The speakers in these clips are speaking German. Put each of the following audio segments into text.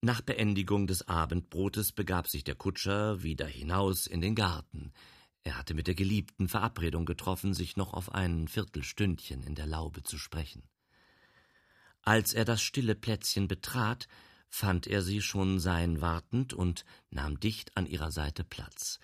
Nach Beendigung des Abendbrotes begab sich der Kutscher wieder hinaus in den Garten. Er hatte mit der Geliebten Verabredung getroffen, sich noch auf ein Viertelstündchen in der Laube zu sprechen. Als er das stille Plätzchen betrat, fand er sie schon sein wartend und nahm dicht an ihrer Seite Platz.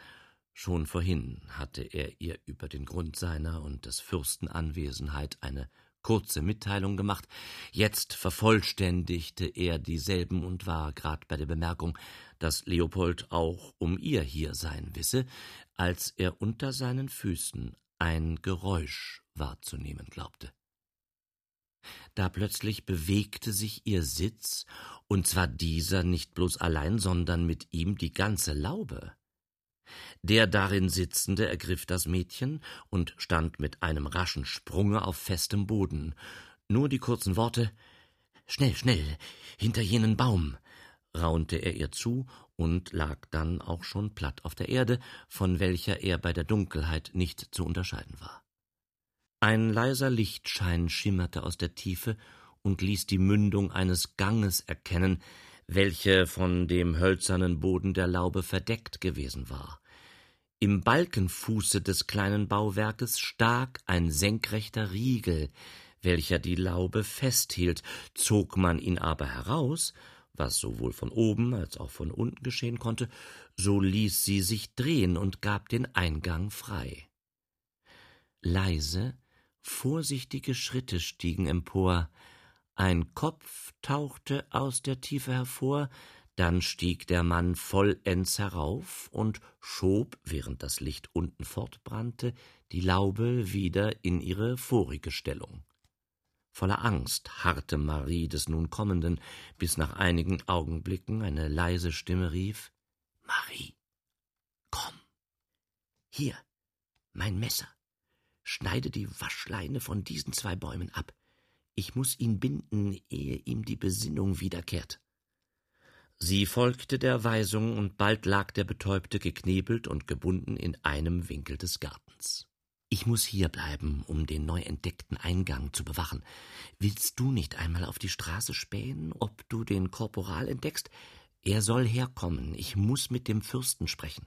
Schon vorhin hatte er ihr über den Grund seiner und des Fürsten Anwesenheit eine kurze Mitteilung gemacht, jetzt vervollständigte er dieselben und war grad bei der Bemerkung, dass Leopold auch um ihr hier sein wisse, als er unter seinen Füßen ein Geräusch wahrzunehmen glaubte. Da plötzlich bewegte sich ihr Sitz, und zwar dieser nicht bloß allein, sondern mit ihm die ganze Laube. Der darin Sitzende ergriff das Mädchen und stand mit einem raschen Sprunge auf festem Boden. Nur die kurzen Worte Schnell, schnell, hinter jenen Baum, raunte er ihr zu und lag dann auch schon platt auf der Erde, von welcher er bei der Dunkelheit nicht zu unterscheiden war. Ein leiser Lichtschein schimmerte aus der Tiefe und ließ die Mündung eines Ganges erkennen, welche von dem hölzernen Boden der Laube verdeckt gewesen war. Im Balkenfuße des kleinen Bauwerkes stak ein senkrechter Riegel, welcher die Laube festhielt, zog man ihn aber heraus, was sowohl von oben als auch von unten geschehen konnte, so ließ sie sich drehen und gab den Eingang frei. Leise, vorsichtige Schritte stiegen empor, ein Kopf tauchte aus der Tiefe hervor, dann stieg der Mann vollends herauf und schob, während das Licht unten fortbrannte, die Laube wieder in ihre vorige Stellung. Voller Angst harrte Marie des nun Kommenden, bis nach einigen Augenblicken eine leise Stimme rief Marie, komm. Hier, mein Messer. Schneide die Waschleine von diesen zwei Bäumen ab. Ich muss ihn binden, ehe ihm die Besinnung wiederkehrt. Sie folgte der Weisung, und bald lag der Betäubte geknebelt und gebunden in einem Winkel des Gartens. Ich muss hier bleiben, um den neu entdeckten Eingang zu bewachen. Willst du nicht einmal auf die Straße spähen, ob du den Korporal entdeckst? Er soll herkommen, ich muss mit dem Fürsten sprechen.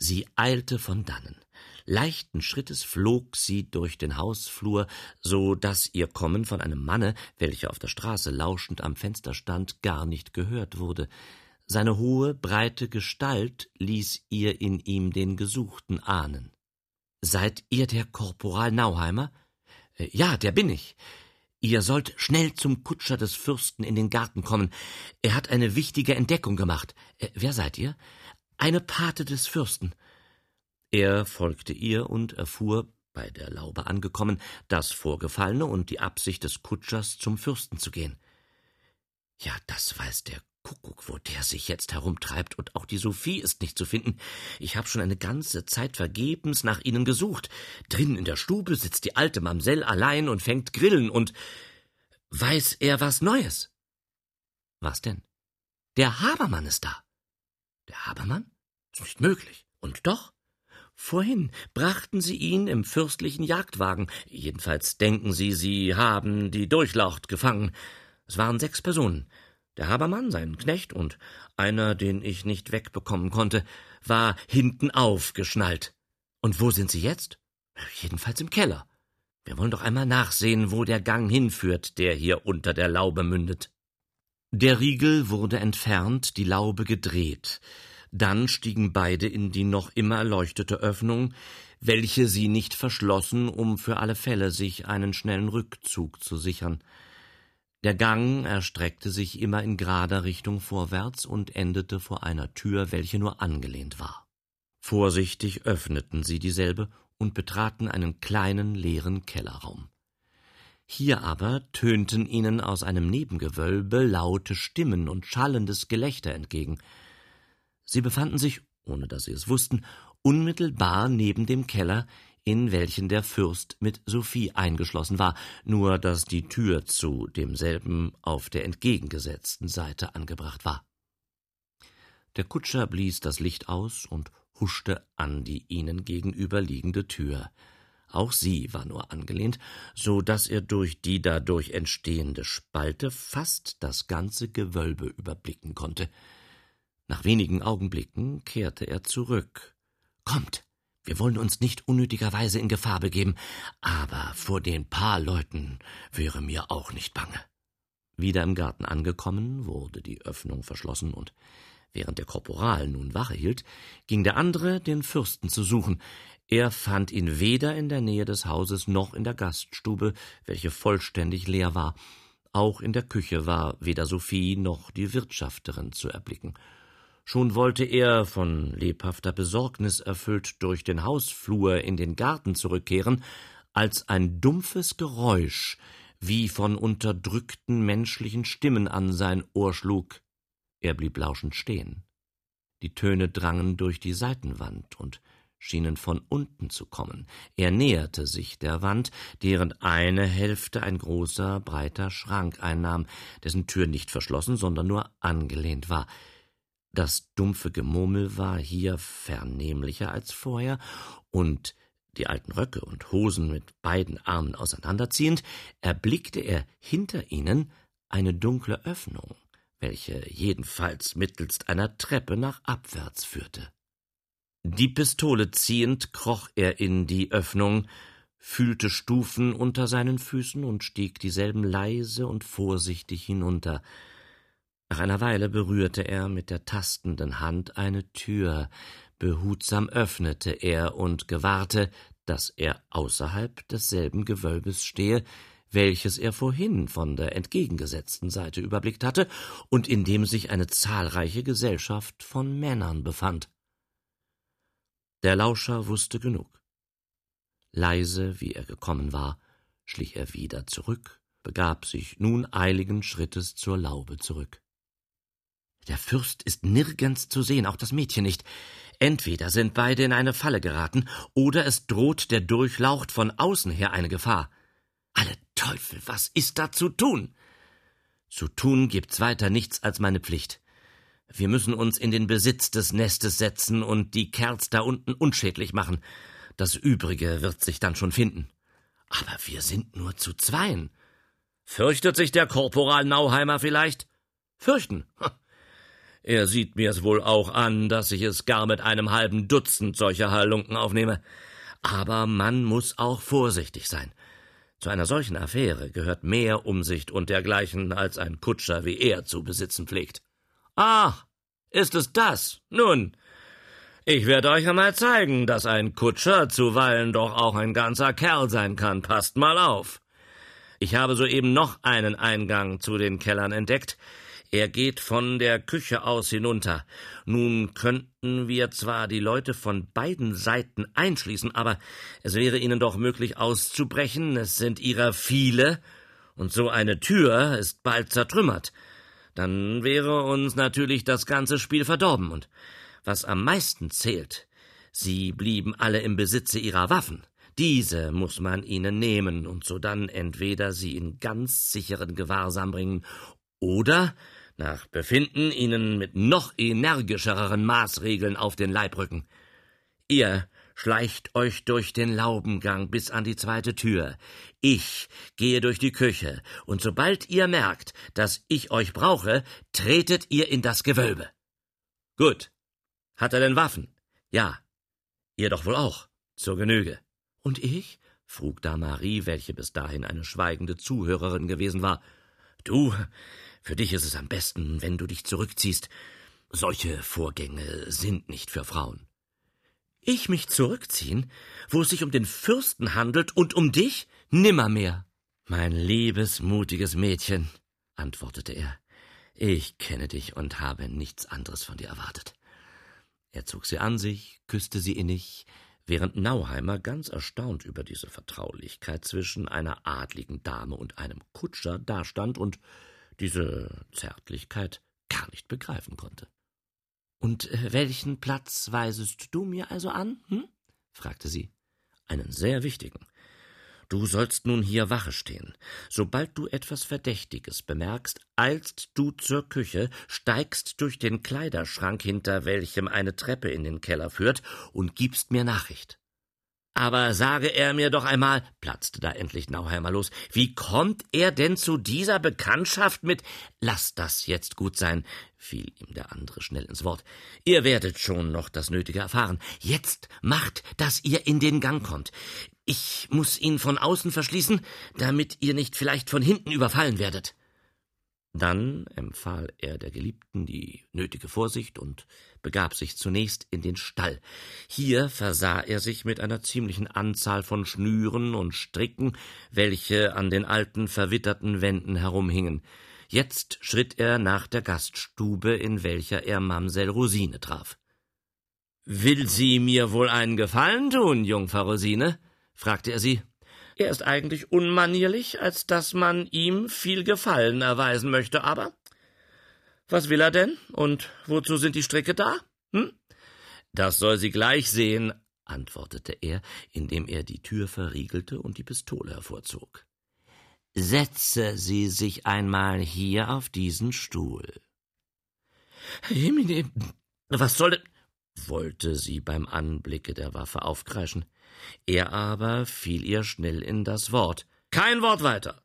Sie eilte von dannen. Leichten Schrittes flog sie durch den Hausflur, so dass ihr Kommen von einem Manne, welcher auf der Straße lauschend am Fenster stand, gar nicht gehört wurde. Seine hohe, breite Gestalt ließ ihr in ihm den Gesuchten ahnen. Seid ihr der Korporal Nauheimer? Äh, ja, der bin ich. Ihr sollt schnell zum Kutscher des Fürsten in den Garten kommen. Er hat eine wichtige Entdeckung gemacht. Äh, wer seid ihr? Eine Pate des Fürsten. Er folgte ihr und erfuhr, bei der Laube angekommen, das Vorgefallene und die Absicht des Kutschers, zum Fürsten zu gehen. Ja, das weiß der Kuckuck, wo der sich jetzt herumtreibt, und auch die Sophie ist nicht zu finden. Ich habe schon eine ganze Zeit vergebens nach ihnen gesucht. Drinnen in der Stube sitzt die alte Mamsell allein und fängt Grillen, und weiß er was Neues? Was denn? Der Habermann ist da. Der Habermann? Ist nicht möglich. Und doch? Vorhin brachten Sie ihn im fürstlichen Jagdwagen. Jedenfalls denken Sie, Sie haben die Durchlaucht gefangen. Es waren sechs Personen. Der Habermann, sein Knecht und einer, den ich nicht wegbekommen konnte, war hinten aufgeschnallt. Und wo sind Sie jetzt? Jedenfalls im Keller. Wir wollen doch einmal nachsehen, wo der Gang hinführt, der hier unter der Laube mündet. Der Riegel wurde entfernt, die Laube gedreht. Dann stiegen beide in die noch immer erleuchtete Öffnung, welche sie nicht verschlossen, um für alle Fälle sich einen schnellen Rückzug zu sichern. Der Gang erstreckte sich immer in gerader Richtung vorwärts und endete vor einer Tür, welche nur angelehnt war. Vorsichtig öffneten sie dieselbe und betraten einen kleinen leeren Kellerraum. Hier aber tönten ihnen aus einem Nebengewölbe laute Stimmen und schallendes Gelächter entgegen. Sie befanden sich, ohne dass sie es wussten, unmittelbar neben dem Keller, in welchen der Fürst mit Sophie eingeschlossen war, nur dass die Tür zu demselben auf der entgegengesetzten Seite angebracht war. Der Kutscher blies das Licht aus und huschte an die ihnen gegenüberliegende Tür. Auch sie war nur angelehnt, so dass er durch die dadurch entstehende Spalte fast das ganze Gewölbe überblicken konnte. Nach wenigen Augenblicken kehrte er zurück. Kommt, wir wollen uns nicht unnötigerweise in Gefahr begeben, aber vor den paar Leuten wäre mir auch nicht bange. Wieder im Garten angekommen, wurde die Öffnung verschlossen und während der Korporal nun Wache hielt, ging der andere den Fürsten zu suchen. Er fand ihn weder in der Nähe des Hauses noch in der Gaststube, welche vollständig leer war. Auch in der Küche war weder Sophie noch die Wirtschafterin zu erblicken. Schon wollte er, von lebhafter Besorgnis erfüllt, durch den Hausflur in den Garten zurückkehren, als ein dumpfes Geräusch, wie von unterdrückten menschlichen Stimmen an sein Ohr schlug. Er blieb lauschend stehen. Die Töne drangen durch die Seitenwand und schienen von unten zu kommen. Er näherte sich der Wand, deren eine Hälfte ein großer, breiter Schrank einnahm, dessen Tür nicht verschlossen, sondern nur angelehnt war. Das dumpfe Gemurmel war hier vernehmlicher als vorher, und die alten Röcke und Hosen mit beiden Armen auseinanderziehend, erblickte er hinter ihnen eine dunkle Öffnung, welche jedenfalls mittelst einer Treppe nach abwärts führte. Die Pistole ziehend kroch er in die Öffnung, fühlte Stufen unter seinen Füßen und stieg dieselben leise und vorsichtig hinunter. Nach einer Weile berührte er mit der tastenden Hand eine Tür, behutsam öffnete er und gewahrte, dass er außerhalb desselben Gewölbes stehe, welches er vorhin von der entgegengesetzten Seite überblickt hatte und in dem sich eine zahlreiche Gesellschaft von Männern befand. Der Lauscher wusste genug. Leise, wie er gekommen war, schlich er wieder zurück, begab sich nun eiligen Schrittes zur Laube zurück. Der Fürst ist nirgends zu sehen, auch das Mädchen nicht. Entweder sind beide in eine Falle geraten, oder es droht der Durchlaucht von außen her eine Gefahr. Alle Teufel, was ist da zu tun? Zu tun gibt's weiter nichts als meine Pflicht. Wir müssen uns in den Besitz des Nestes setzen und die Kerls da unten unschädlich machen. Das Übrige wird sich dann schon finden. Aber wir sind nur zu zweien. Fürchtet sich der Korporal Nauheimer vielleicht? Fürchten? Er sieht mir's wohl auch an, dass ich es gar mit einem halben Dutzend solcher Halunken aufnehme. Aber man muss auch vorsichtig sein. Zu einer solchen Affäre gehört mehr Umsicht und dergleichen, als ein Kutscher wie er zu besitzen pflegt. Ach, ist es das? Nun, ich werde euch einmal zeigen, dass ein Kutscher zuweilen doch auch ein ganzer Kerl sein kann. Passt mal auf. Ich habe soeben noch einen Eingang zu den Kellern entdeckt. Er geht von der Küche aus hinunter. Nun könnten wir zwar die Leute von beiden Seiten einschließen, aber es wäre ihnen doch möglich auszubrechen. Es sind ihrer viele, und so eine Tür ist bald zertrümmert dann wäre uns natürlich das ganze Spiel verdorben, und was am meisten zählt, sie blieben alle im Besitze ihrer Waffen. Diese muss man ihnen nehmen und sodann entweder sie in ganz sicheren Gewahrsam bringen oder nach Befinden ihnen mit noch energischeren Maßregeln auf den Leib rücken. Ihr schleicht euch durch den Laubengang bis an die zweite Tür. Ich gehe durch die Küche, und sobald ihr merkt, dass ich euch brauche, tretet ihr in das Gewölbe. Gut. Hat er denn Waffen? Ja. Ihr doch wohl auch. Zur Genüge. Und ich? frug da Marie, welche bis dahin eine schweigende Zuhörerin gewesen war. Du, für dich ist es am besten, wenn du dich zurückziehst. Solche Vorgänge sind nicht für Frauen. Ich mich zurückziehen, wo es sich um den Fürsten handelt und um dich? Nimmermehr. Mein liebes, mutiges Mädchen, antwortete er, ich kenne dich und habe nichts anderes von dir erwartet. Er zog sie an sich, küsste sie innig, während Nauheimer ganz erstaunt über diese Vertraulichkeit zwischen einer adligen Dame und einem Kutscher dastand und diese Zärtlichkeit gar nicht begreifen konnte. Und äh, welchen Platz weisest du mir also an? Hm? fragte sie. Einen sehr wichtigen. Du sollst nun hier Wache stehen. Sobald du etwas Verdächtiges bemerkst, eilst du zur Küche, steigst durch den Kleiderschrank, hinter welchem eine Treppe in den Keller führt, und gibst mir Nachricht. Aber sage er mir doch einmal, platzte da endlich Nauheimer los, wie kommt er denn zu dieser Bekanntschaft mit Lass das jetzt gut sein, fiel ihm der andere schnell ins Wort. Ihr werdet schon noch das Nötige erfahren. Jetzt macht, dass ihr in den Gang kommt. Ich muss ihn von außen verschließen, damit ihr nicht vielleicht von hinten überfallen werdet. Dann empfahl er der Geliebten die nötige Vorsicht und begab sich zunächst in den Stall. Hier versah er sich mit einer ziemlichen Anzahl von Schnüren und Stricken, welche an den alten verwitterten Wänden herumhingen. Jetzt schritt er nach der Gaststube, in welcher er Mamsell Rosine traf. Will sie mir wohl einen Gefallen tun, Jungfer Rosine? fragte er sie. Er ist eigentlich unmanierlich, als dass man ihm viel Gefallen erweisen möchte, aber was will er denn? Und wozu sind die Stricke da? Hm? Das soll sie gleich sehen, antwortete er, indem er die Tür verriegelte und die Pistole hervorzog. Setze Sie sich einmal hier auf diesen Stuhl. Jemine, was soll denn? wollte sie beim Anblicke der Waffe aufkreischen. Er aber fiel ihr schnell in das Wort. Kein Wort weiter.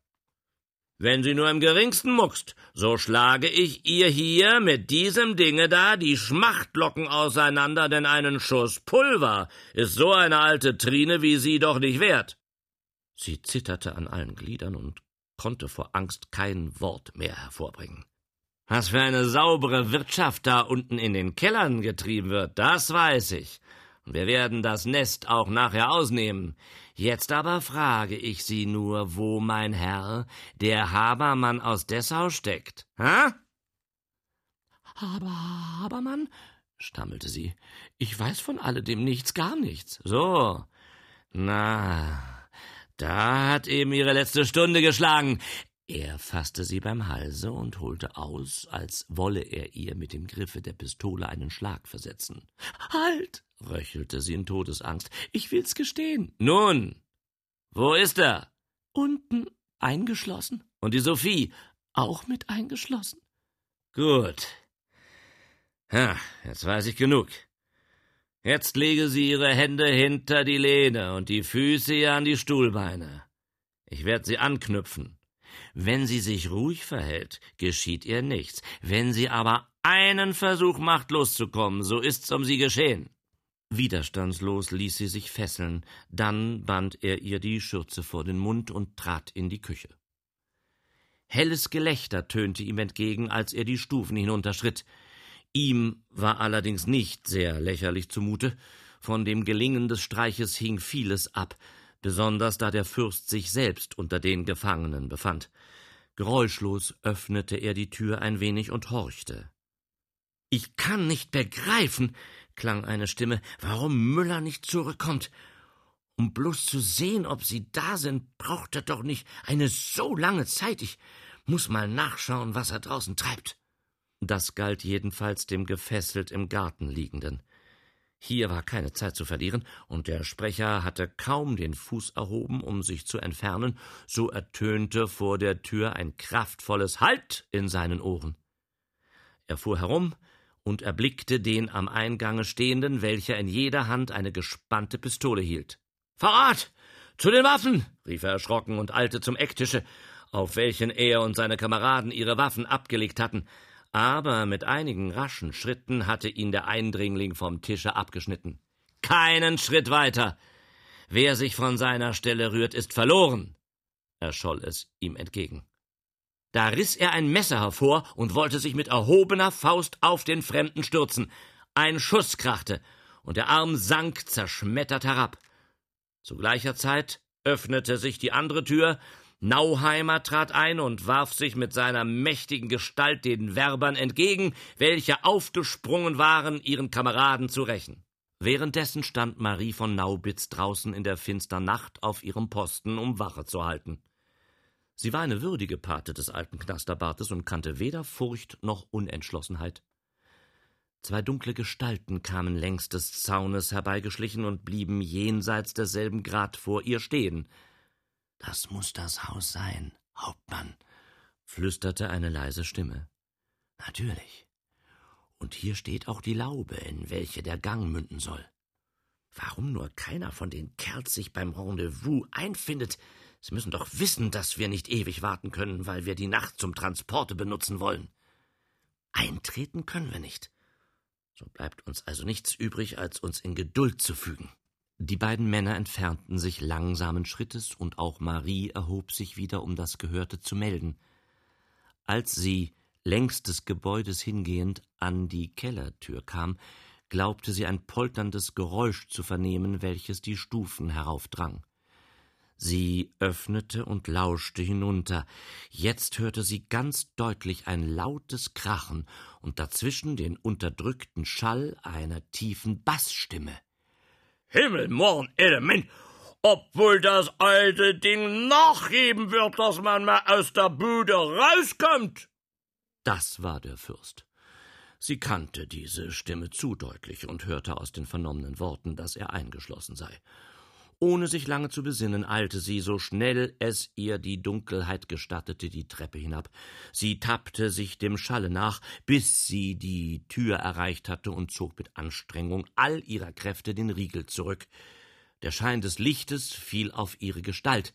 Wenn sie nur im geringsten muckst, so schlage ich ihr hier mit diesem Dinge da die Schmachtlocken auseinander, denn einen Schuss Pulver ist so eine alte Trine wie sie doch nicht wert. Sie zitterte an allen Gliedern und konnte vor Angst kein Wort mehr hervorbringen. Was für eine saubere Wirtschaft da unten in den Kellern getrieben wird, das weiß ich. Wir werden das Nest auch nachher ausnehmen. Jetzt aber frage ich Sie nur, wo mein Herr, der Habermann aus Dessau, steckt. Ha? Aber Habermann? stammelte sie. Ich weiß von alledem nichts, gar nichts. So. Na, da hat eben Ihre letzte Stunde geschlagen. Er fasste sie beim Halse und holte aus, als wolle er ihr mit dem Griffe der Pistole einen Schlag versetzen. Halt! Röchelte sie in Todesangst. Ich will's gestehen. Nun, wo ist er? Unten eingeschlossen. Und die Sophie auch mit eingeschlossen. Gut. Ja, jetzt weiß ich genug. Jetzt lege sie ihre Hände hinter die Lehne und die Füße ihr an die Stuhlbeine. Ich werde sie anknüpfen. Wenn sie sich ruhig verhält, geschieht ihr nichts. Wenn sie aber einen Versuch macht, loszukommen, so ist's um sie geschehen. Widerstandslos ließ sie sich fesseln, dann band er ihr die Schürze vor den Mund und trat in die Küche. Helles Gelächter tönte ihm entgegen, als er die Stufen hinunterschritt. Ihm war allerdings nicht sehr lächerlich zumute, von dem Gelingen des Streiches hing vieles ab, besonders da der Fürst sich selbst unter den Gefangenen befand. Geräuschlos öffnete er die Tür ein wenig und horchte. Ich kann nicht begreifen, klang eine Stimme, warum Müller nicht zurückkommt. Um bloß zu sehen, ob Sie da sind, braucht er doch nicht eine so lange Zeit. Ich muss mal nachschauen, was er draußen treibt. Das galt jedenfalls dem gefesselt im Garten liegenden. Hier war keine Zeit zu verlieren, und der Sprecher hatte kaum den Fuß erhoben, um sich zu entfernen, so ertönte vor der Tür ein kraftvolles Halt in seinen Ohren. Er fuhr herum und erblickte den am Eingange stehenden, welcher in jeder Hand eine gespannte Pistole hielt. Verrat! Zu den Waffen! rief er erschrocken und eilte zum Ecktische, auf welchen er und seine Kameraden ihre Waffen abgelegt hatten aber mit einigen raschen Schritten hatte ihn der Eindringling vom Tische abgeschnitten. Keinen Schritt weiter. Wer sich von seiner Stelle rührt, ist verloren, erscholl es ihm entgegen. Da riß er ein Messer hervor und wollte sich mit erhobener Faust auf den Fremden stürzen. Ein Schuss krachte, und der Arm sank zerschmettert herab. Zu gleicher Zeit öffnete sich die andere Tür, Nauheimer trat ein und warf sich mit seiner mächtigen Gestalt den Werbern entgegen, welche aufgesprungen waren, ihren Kameraden zu rächen. Währenddessen stand Marie von Naubitz draußen in der finstern Nacht auf ihrem Posten, um Wache zu halten. Sie war eine würdige Pate des alten Knasterbartes und kannte weder Furcht noch Unentschlossenheit. Zwei dunkle Gestalten kamen längs des Zaunes herbeigeschlichen und blieben jenseits desselben grad vor ihr stehen. Das muss das Haus sein, Hauptmann, flüsterte eine leise Stimme. Natürlich. Und hier steht auch die Laube, in welche der Gang münden soll. Warum nur keiner von den Kerls sich beim Rendezvous einfindet? Sie müssen doch wissen, dass wir nicht ewig warten können, weil wir die Nacht zum Transporte benutzen wollen. Eintreten können wir nicht. So bleibt uns also nichts übrig, als uns in Geduld zu fügen. Die beiden Männer entfernten sich langsamen Schrittes, und auch Marie erhob sich wieder, um das Gehörte zu melden. Als sie, längs des Gebäudes hingehend, an die Kellertür kam, glaubte sie ein polterndes Geräusch zu vernehmen, welches die Stufen heraufdrang. Sie öffnete und lauschte hinunter. Jetzt hörte sie ganz deutlich ein lautes Krachen und dazwischen den unterdrückten Schall einer tiefen Bassstimme. Himmelmorn, Element! Obwohl das alte Ding nachgeben wird, dass man mal aus der Bude rauskommt! Das war der Fürst. Sie kannte diese Stimme zu deutlich und hörte aus den vernommenen Worten, dass er eingeschlossen sei. Ohne sich lange zu besinnen, eilte sie, so schnell es ihr die Dunkelheit gestattete, die Treppe hinab. Sie tappte sich dem Schalle nach, bis sie die Tür erreicht hatte und zog mit Anstrengung all ihrer Kräfte den Riegel zurück. Der Schein des Lichtes fiel auf ihre Gestalt.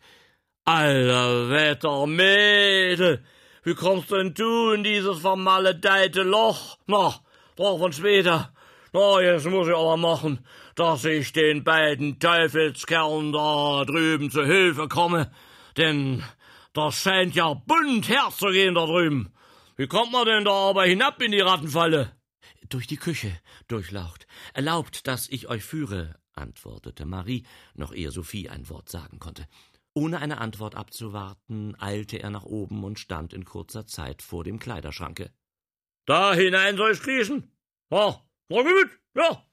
Alter Wettermädel! Wie kommst denn du in dieses vermaledeite Loch? Na, und später. Na, jetzt muss ich aber machen dass ich den beiden Teufelskerlen da drüben zu Hilfe komme, denn das scheint ja bunt herzugehen da drüben. Wie kommt man denn da aber hinab in die Rattenfalle? Durch die Küche, durchlaucht. Erlaubt, dass ich euch führe, antwortete Marie, noch ehe Sophie ein Wort sagen konnte. Ohne eine Antwort abzuwarten, eilte er nach oben und stand in kurzer Zeit vor dem Kleiderschranke. Da hinein soll ich kriechen? Ja, na gut, ja,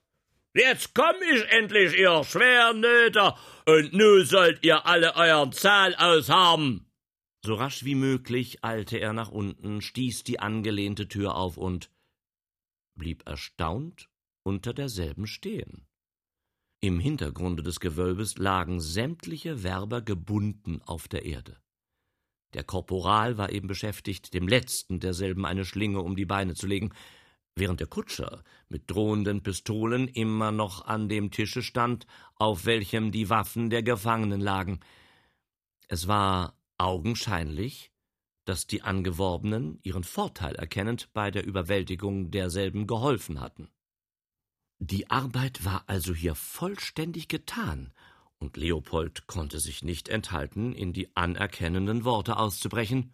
Jetzt komm ich endlich, ihr Schwernöter, und nu sollt ihr alle euren Zahl aushaben. So rasch wie möglich eilte er nach unten, stieß die angelehnte Tür auf und blieb erstaunt unter derselben stehen. Im Hintergrunde des Gewölbes lagen sämtliche Werber gebunden auf der Erde. Der Korporal war eben beschäftigt, dem letzten derselben eine Schlinge um die Beine zu legen, während der Kutscher mit drohenden Pistolen immer noch an dem Tische stand, auf welchem die Waffen der Gefangenen lagen. Es war augenscheinlich, dass die Angeworbenen, ihren Vorteil erkennend, bei der Überwältigung derselben geholfen hatten. Die Arbeit war also hier vollständig getan, und Leopold konnte sich nicht enthalten, in die anerkennenden Worte auszubrechen.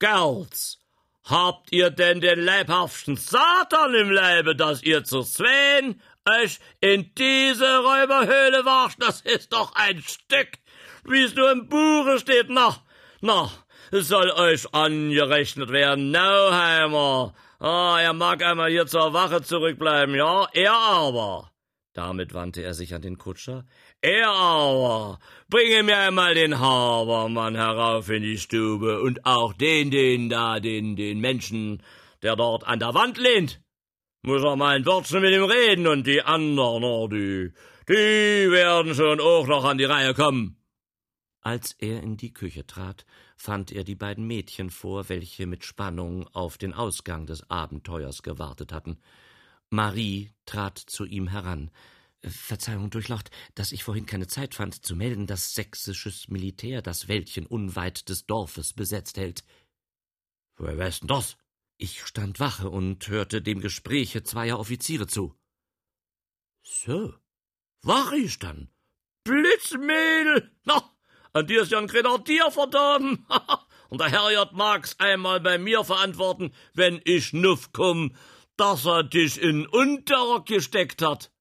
Gerls, Habt ihr denn den leibhaften Satan im Leibe, dass ihr zu Sven euch in diese Räuberhöhle warscht? Das ist doch ein Stück, wie es nur im Buche steht. Na, na, soll euch angerechnet werden, Nauheimer. Ah, er mag einmal hier zur Wache zurückbleiben, ja, er aber. Damit wandte er sich an den Kutscher. Er aber, bringe mir einmal den Habermann herauf in die Stube und auch den, den da, den, den Menschen, der dort an der Wand lehnt. Muss er mal ein Wörtchen mit ihm reden und die anderen, oh, die, die werden schon auch noch an die Reihe kommen. Als er in die Küche trat, fand er die beiden Mädchen vor, welche mit Spannung auf den Ausgang des Abenteuers gewartet hatten. Marie trat zu ihm heran. Verzeihung, Durchlaucht, dass ich vorhin keine Zeit fand, zu melden, dass sächsisches Militär das Wäldchen unweit des Dorfes besetzt hält. Woher weißt denn das? Ich stand Wache und hörte dem Gespräche zweier Offiziere zu. So, wach ich dann? Blitzmädel! Na, an dir ist ja ein Grenadier verdorben! und der Herrjot mag's einmal bei mir verantworten, wenn ich nuff komm, dass er dich in Unterrock gesteckt hat.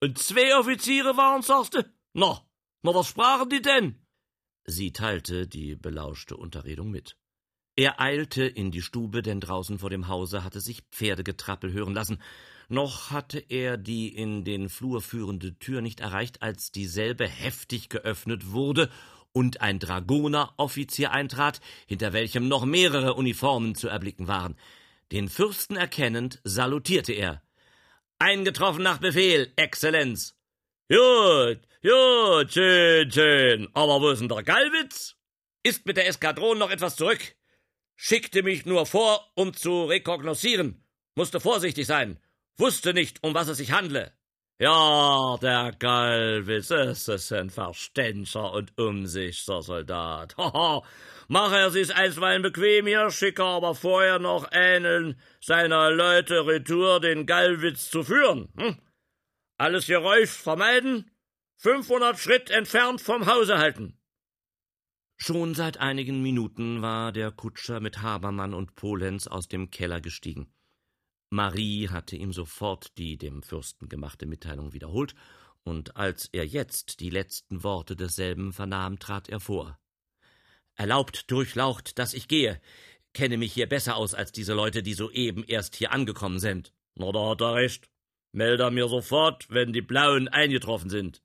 Und zwei Offiziere waren, sagst? Na, na, was sprachen die denn? Sie teilte die belauschte Unterredung mit. Er eilte in die Stube, denn draußen vor dem Hause hatte sich Pferdegetrappel hören lassen. Noch hatte er die in den Flur führende Tür nicht erreicht, als dieselbe heftig geöffnet wurde und ein Dragoneroffizier eintrat, hinter welchem noch mehrere Uniformen zu erblicken waren. Den Fürsten erkennend, salutierte er. Eingetroffen nach Befehl, Exzellenz. Gut, gut, schön, schön. Aber wo ist denn der Gallwitz? Ist mit der Eskadron noch etwas zurück? Schickte mich nur vor, um zu rekognoszieren. Musste vorsichtig sein. Wusste nicht, um was es sich handle. Ja, der Galvis ist ein verständiger und umsichtiger Soldat. Haha, mach er sich einstweilen bequem hier, schicke aber vorher noch einen seiner Leute retour, den Gallwitz zu führen. Hm? Alles Geräusch vermeiden, 500 Schritt entfernt vom Hause halten. Schon seit einigen Minuten war der Kutscher mit Habermann und Polenz aus dem Keller gestiegen. Marie hatte ihm sofort die dem Fürsten gemachte Mitteilung wiederholt, und als er jetzt die letzten Worte desselben vernahm, trat er vor. Erlaubt, Durchlaucht, dass ich gehe. Kenne mich hier besser aus als diese Leute, die soeben erst hier angekommen sind. Na, da hat er recht. Melde mir sofort, wenn die Blauen eingetroffen sind.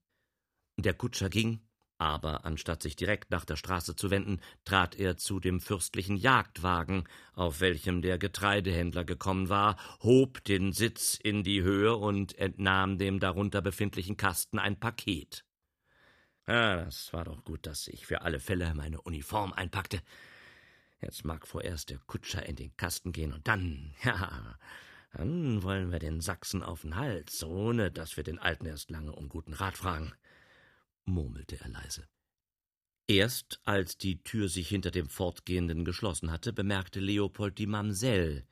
Der Kutscher ging, aber anstatt sich direkt nach der Straße zu wenden, trat er zu dem fürstlichen Jagdwagen, auf welchem der Getreidehändler gekommen war, hob den Sitz in die Höhe und entnahm dem darunter befindlichen Kasten ein Paket. Ah, das war doch gut, dass ich für alle Fälle meine Uniform einpackte. Jetzt mag vorerst der Kutscher in den Kasten gehen und dann, ja, dann wollen wir den Sachsen auf den Hals, ohne dass wir den Alten erst lange um guten Rat fragen murmelte er leise. Erst als die Tür sich hinter dem Fortgehenden geschlossen hatte, bemerkte Leopold die Mamsell,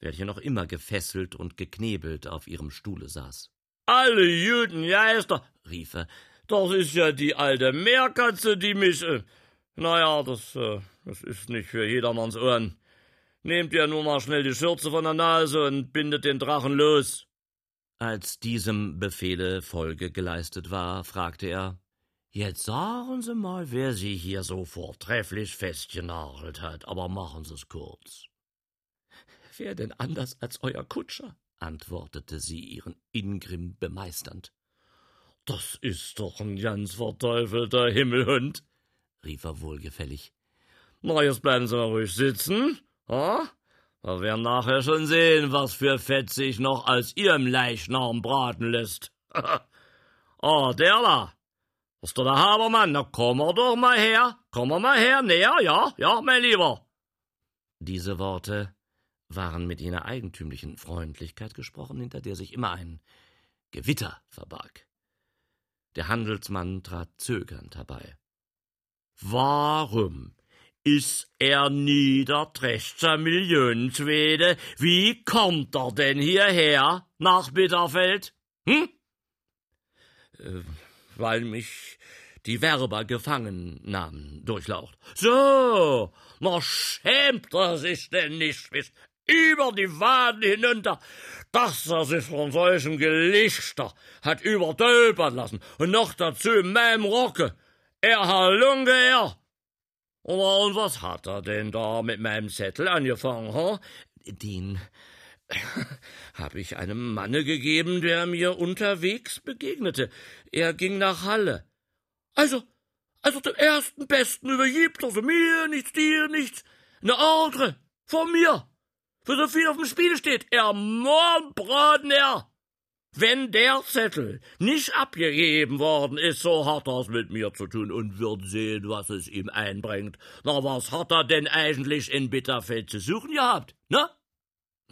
welche noch immer gefesselt und geknebelt auf ihrem Stuhle saß. Alle Jüdengeister, rief er, das ist ja die alte Meerkatze, die mich. Äh, naja, das, äh, das ist nicht für jedermanns Ohren. Nehmt ihr nur mal schnell die Schürze von der Nase und bindet den Drachen los. Als diesem Befehle Folge geleistet war, fragte er Jetzt sagen Sie mal, wer Sie hier so vortrefflich festgenagelt hat, aber machen Sie es kurz. Wer denn anders als euer Kutscher? antwortete sie ihren Ingrimm bemeisternd. Das ist doch ein ganz verteufelter Himmelhund, rief er wohlgefällig. Na, jetzt bleiben Sie mal ruhig sitzen, ha? Wir werden nachher schon sehen, was für Fett sich noch aus Ihrem Leichnam braten lässt. oh, der da, ist doch der Habermann, na komm er doch mal her, komm er mal her, näher, ja, ja, mein Lieber. Diese Worte waren mit jener eigentümlichen Freundlichkeit gesprochen, hinter der sich immer ein Gewitter verbarg. Der Handelsmann trat zögernd herbei. Warum ist er niederträchtiger Millionenschwede? Wie kommt er denn hierher nach Bitterfeld? Hm? Äh, weil mich die Werber gefangen nahmen, durchlaucht. So, na schämt er sich denn nicht bis über die Waden hinunter, dass er sich von solchem Gelichter hat übertölpern lassen und noch dazu in meinem Rocke. Er Halunge, er. Und was hat er denn da mit meinem Zettel angefangen, ha? Den habe ich einem Manne gegeben, der mir unterwegs begegnete. Er ging nach Halle. Also, also den ersten Besten übergibt er mir, nichts dir, nichts. Ne andere, von mir. Für so viel auf dem Spiel steht, er Mornbraten, er. Wenn der Zettel nicht abgegeben worden ist, so hat er's mit mir zu tun und wird sehen, was es ihm einbringt. Na, was hat er denn eigentlich in Bitterfeld zu suchen gehabt, ne?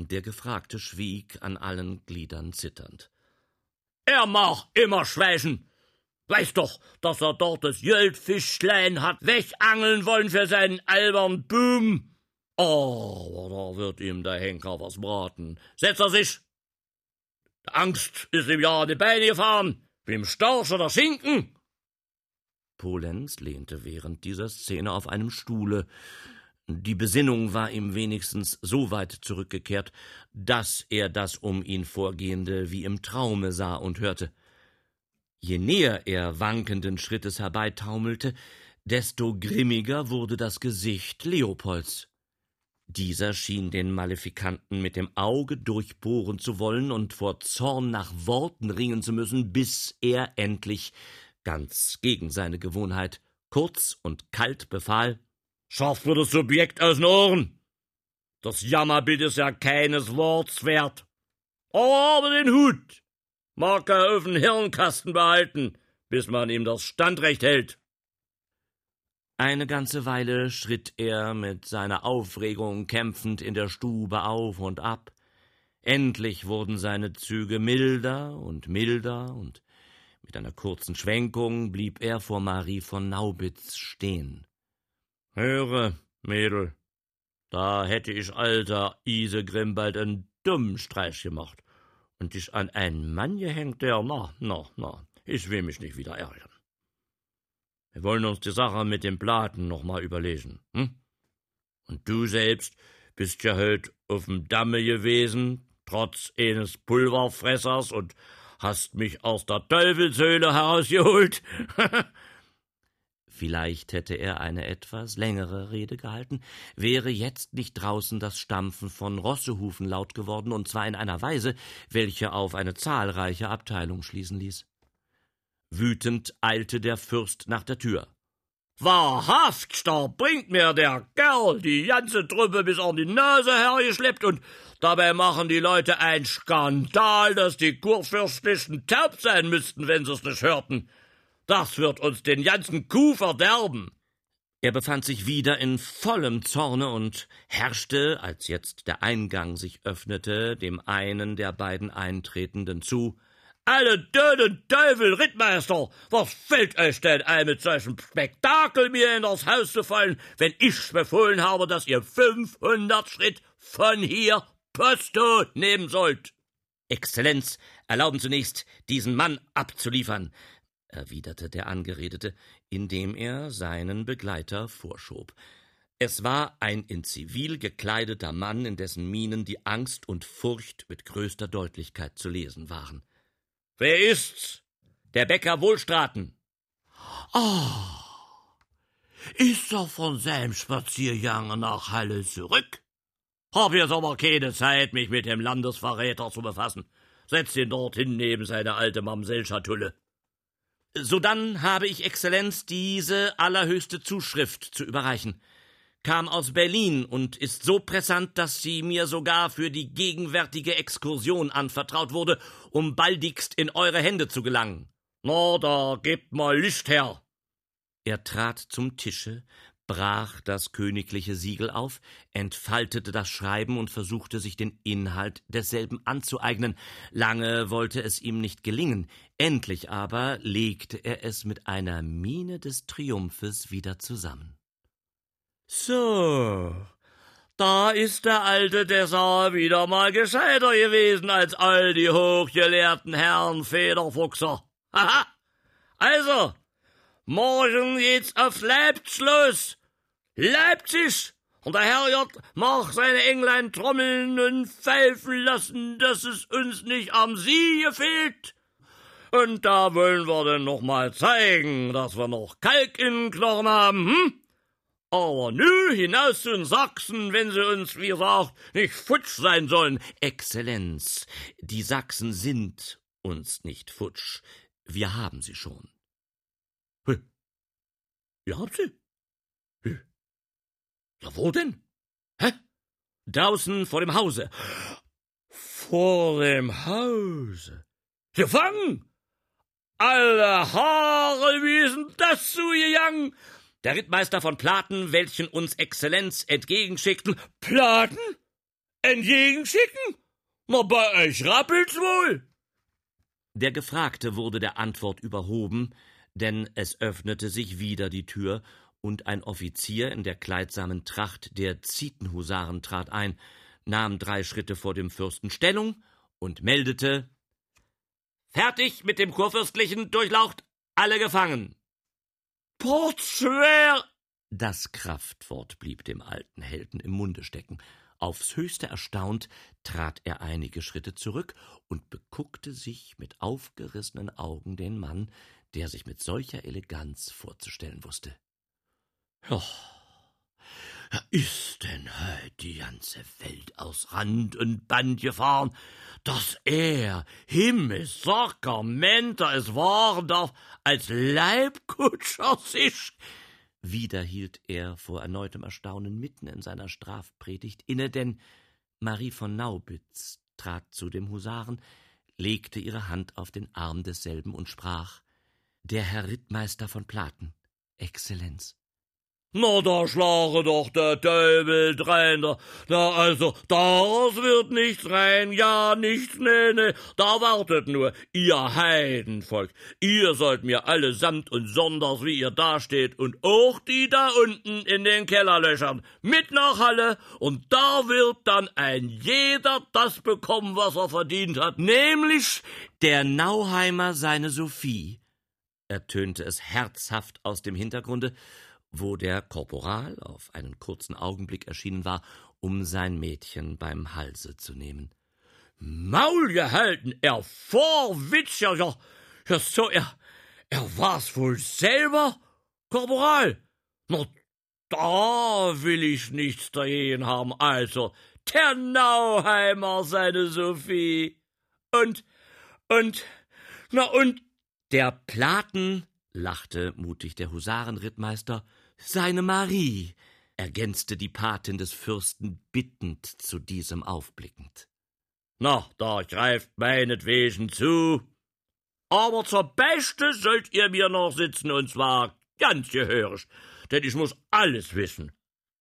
Der Gefragte schwieg an allen Gliedern zitternd. Er mag immer schweigen. Weiß doch, dass er dort das Jöldfischlein hat wegangeln wollen für seinen albern Boom. Oh, da wird ihm der Henker was braten. Setzt er sich. Angst ist ihm ja an die Beine gefahren, wie im Storch oder Schinken. Polenz lehnte während dieser Szene auf einem Stuhle, die Besinnung war ihm wenigstens so weit zurückgekehrt, dass er das um ihn Vorgehende wie im Traume sah und hörte. Je näher er wankenden Schrittes herbeitaumelte, desto grimmiger wurde das Gesicht Leopolds. Dieser schien den Malefikanten mit dem Auge durchbohren zu wollen und vor Zorn nach Worten ringen zu müssen, bis er endlich, ganz gegen seine Gewohnheit, kurz und kalt befahl Schafft mir das Subjekt aus den Ohren. Das Jammerbild ist ja keines Worts wert. Aber den Hut mag er auf den Hirnkasten behalten, bis man ihm das Standrecht hält. Eine ganze Weile schritt er mit seiner Aufregung kämpfend in der Stube auf und ab. Endlich wurden seine Züge milder und milder, und mit einer kurzen Schwenkung blieb er vor Marie von Naubitz stehen. Höre, Mädel, da hätte ich alter Isegrim bald einen dummen Streich gemacht und dich an einen Mann gehängt, der, na, na, na, ich will mich nicht wieder ärgern. Wir wollen uns die Sache mit dem Platen noch mal überlesen, hm? Und du selbst bist ja heut auf'm Damme gewesen, trotz eines Pulverfressers und hast mich aus der Teufelshöhle herausgeholt. Vielleicht hätte er eine etwas längere Rede gehalten, wäre jetzt nicht draußen das Stampfen von Rossehufen laut geworden, und zwar in einer Weise, welche auf eine zahlreiche Abteilung schließen ließ. Wütend eilte der Fürst nach der Tür. Wahrhaft, da bringt mir der Kerl die ganze Truppe bis an die Nase hergeschleppt und dabei machen die Leute ein Skandal, dass die Kurfürstlichen taub sein müssten, wenn sie's nicht hörten. Das wird uns den ganzen Kuh verderben. Er befand sich wieder in vollem Zorne und herrschte, als jetzt der Eingang sich öffnete, dem einen der beiden Eintretenden zu, alle döden Teufel, Rittmeister, was fällt euch denn ein, mit solchem Spektakel mir in das Haus zu fallen, wenn ich befohlen habe, dass ihr fünfhundert Schritt von hier Posto nehmen sollt? Exzellenz, erlauben zunächst, diesen Mann abzuliefern, erwiderte der Angeredete, indem er seinen Begleiter vorschob. Es war ein in Zivil gekleideter Mann, in dessen Mienen die Angst und Furcht mit größter Deutlichkeit zu lesen waren. Wer ist's? Der Bäcker Wohlstraten. Ah, ist er von seinem Spaziergang nach Halle zurück? Hab jetzt aber keine Zeit, mich mit dem Landesverräter zu befassen. Setz ihn dorthin neben seine alte Mamsellschatulle. Sodann habe ich, Exzellenz, diese allerhöchste Zuschrift zu überreichen kam aus Berlin und ist so pressant, dass sie mir sogar für die gegenwärtige Exkursion anvertraut wurde, um baldigst in eure Hände zu gelangen. Na, da gebt mal Licht her. Er trat zum Tische, brach das königliche Siegel auf, entfaltete das Schreiben und versuchte sich den Inhalt desselben anzueignen. Lange wollte es ihm nicht gelingen, endlich aber legte er es mit einer Miene des Triumphes wieder zusammen. So, da ist der alte Dessert wieder mal gescheiter gewesen als all die hochgelehrten Herren Federfuchser. Haha! Also, morgen geht's auf los. Leipzig! Und der Herrgott mag seine Englein trommeln und pfeifen lassen, dass es uns nicht am Siege fehlt. Und da wollen wir denn noch mal zeigen, dass wir noch Kalk in Knochen haben, hm? Aber nü, hinaus zu den Sachsen, wenn sie uns, wie gesagt, nicht futsch sein sollen. Exzellenz, die Sachsen sind uns nicht futsch. Wir haben sie schon. Ihr habt sie? Ja, wo denn? Hä? Draußen vor dem Hause. Vor dem Hause? Gefangen? Alle Haare, wie ist denn das zugegangen? der Rittmeister von Platen, welchen uns Exzellenz entgegenschickten. Platen? Entgegenschicken? Na, bei euch rappelt's wohl. Der Gefragte wurde der Antwort überhoben, denn es öffnete sich wieder die Tür, und ein Offizier in der kleidsamen Tracht der Zietenhusaren trat ein, nahm drei Schritte vor dem Fürsten Stellung und meldete Fertig mit dem Kurfürstlichen Durchlaucht, alle gefangen. Portschwer! Das Kraftwort blieb dem alten Helden im Munde stecken. Aufs höchste erstaunt trat er einige Schritte zurück und beguckte sich mit aufgerissenen Augen den Mann, der sich mit solcher Eleganz vorzustellen wusste. Ja, ist denn heut die ganze Welt aus Rand und Band gefahren, dass er, Himmelssakramente, es wahren darf, als Leibkutscher sich. Wieder hielt er vor erneutem Erstaunen mitten in seiner Strafpredigt inne, denn Marie von Naubitz trat zu dem Husaren, legte ihre Hand auf den Arm desselben und sprach Der Herr Rittmeister von Platen, Exzellenz. Na, da schlage doch der Teufel drein, da, da, also, daraus wird nichts rein, ja, nichts, nee, nee, da wartet nur, ihr Heidenvolk, ihr sollt mir allesamt und sonders, wie ihr dasteht, und auch die da unten in den Kellerlöchern, mit nach Halle, und da wird dann ein jeder das bekommen, was er verdient hat, nämlich der Nauheimer seine Sophie, ertönte es herzhaft aus dem Hintergrunde, wo der Korporal auf einen kurzen Augenblick erschienen war, um sein Mädchen beim Halse zu nehmen. Maul gehalten, er Vorwitz, ja, ja, ja, so, er, er war's wohl selber, Korporal. Na, da will ich nichts dagegen haben, also, der Nauheimer, seine Sophie. Und, und, na und, der Platen, lachte mutig der Husarenrittmeister, seine Marie, ergänzte die Patin des Fürsten bittend zu diesem aufblickend. Na, da greift meinetwegen zu. Aber zur Beste sollt ihr mir noch sitzen, und zwar ganz gehörig, denn ich muss alles wissen.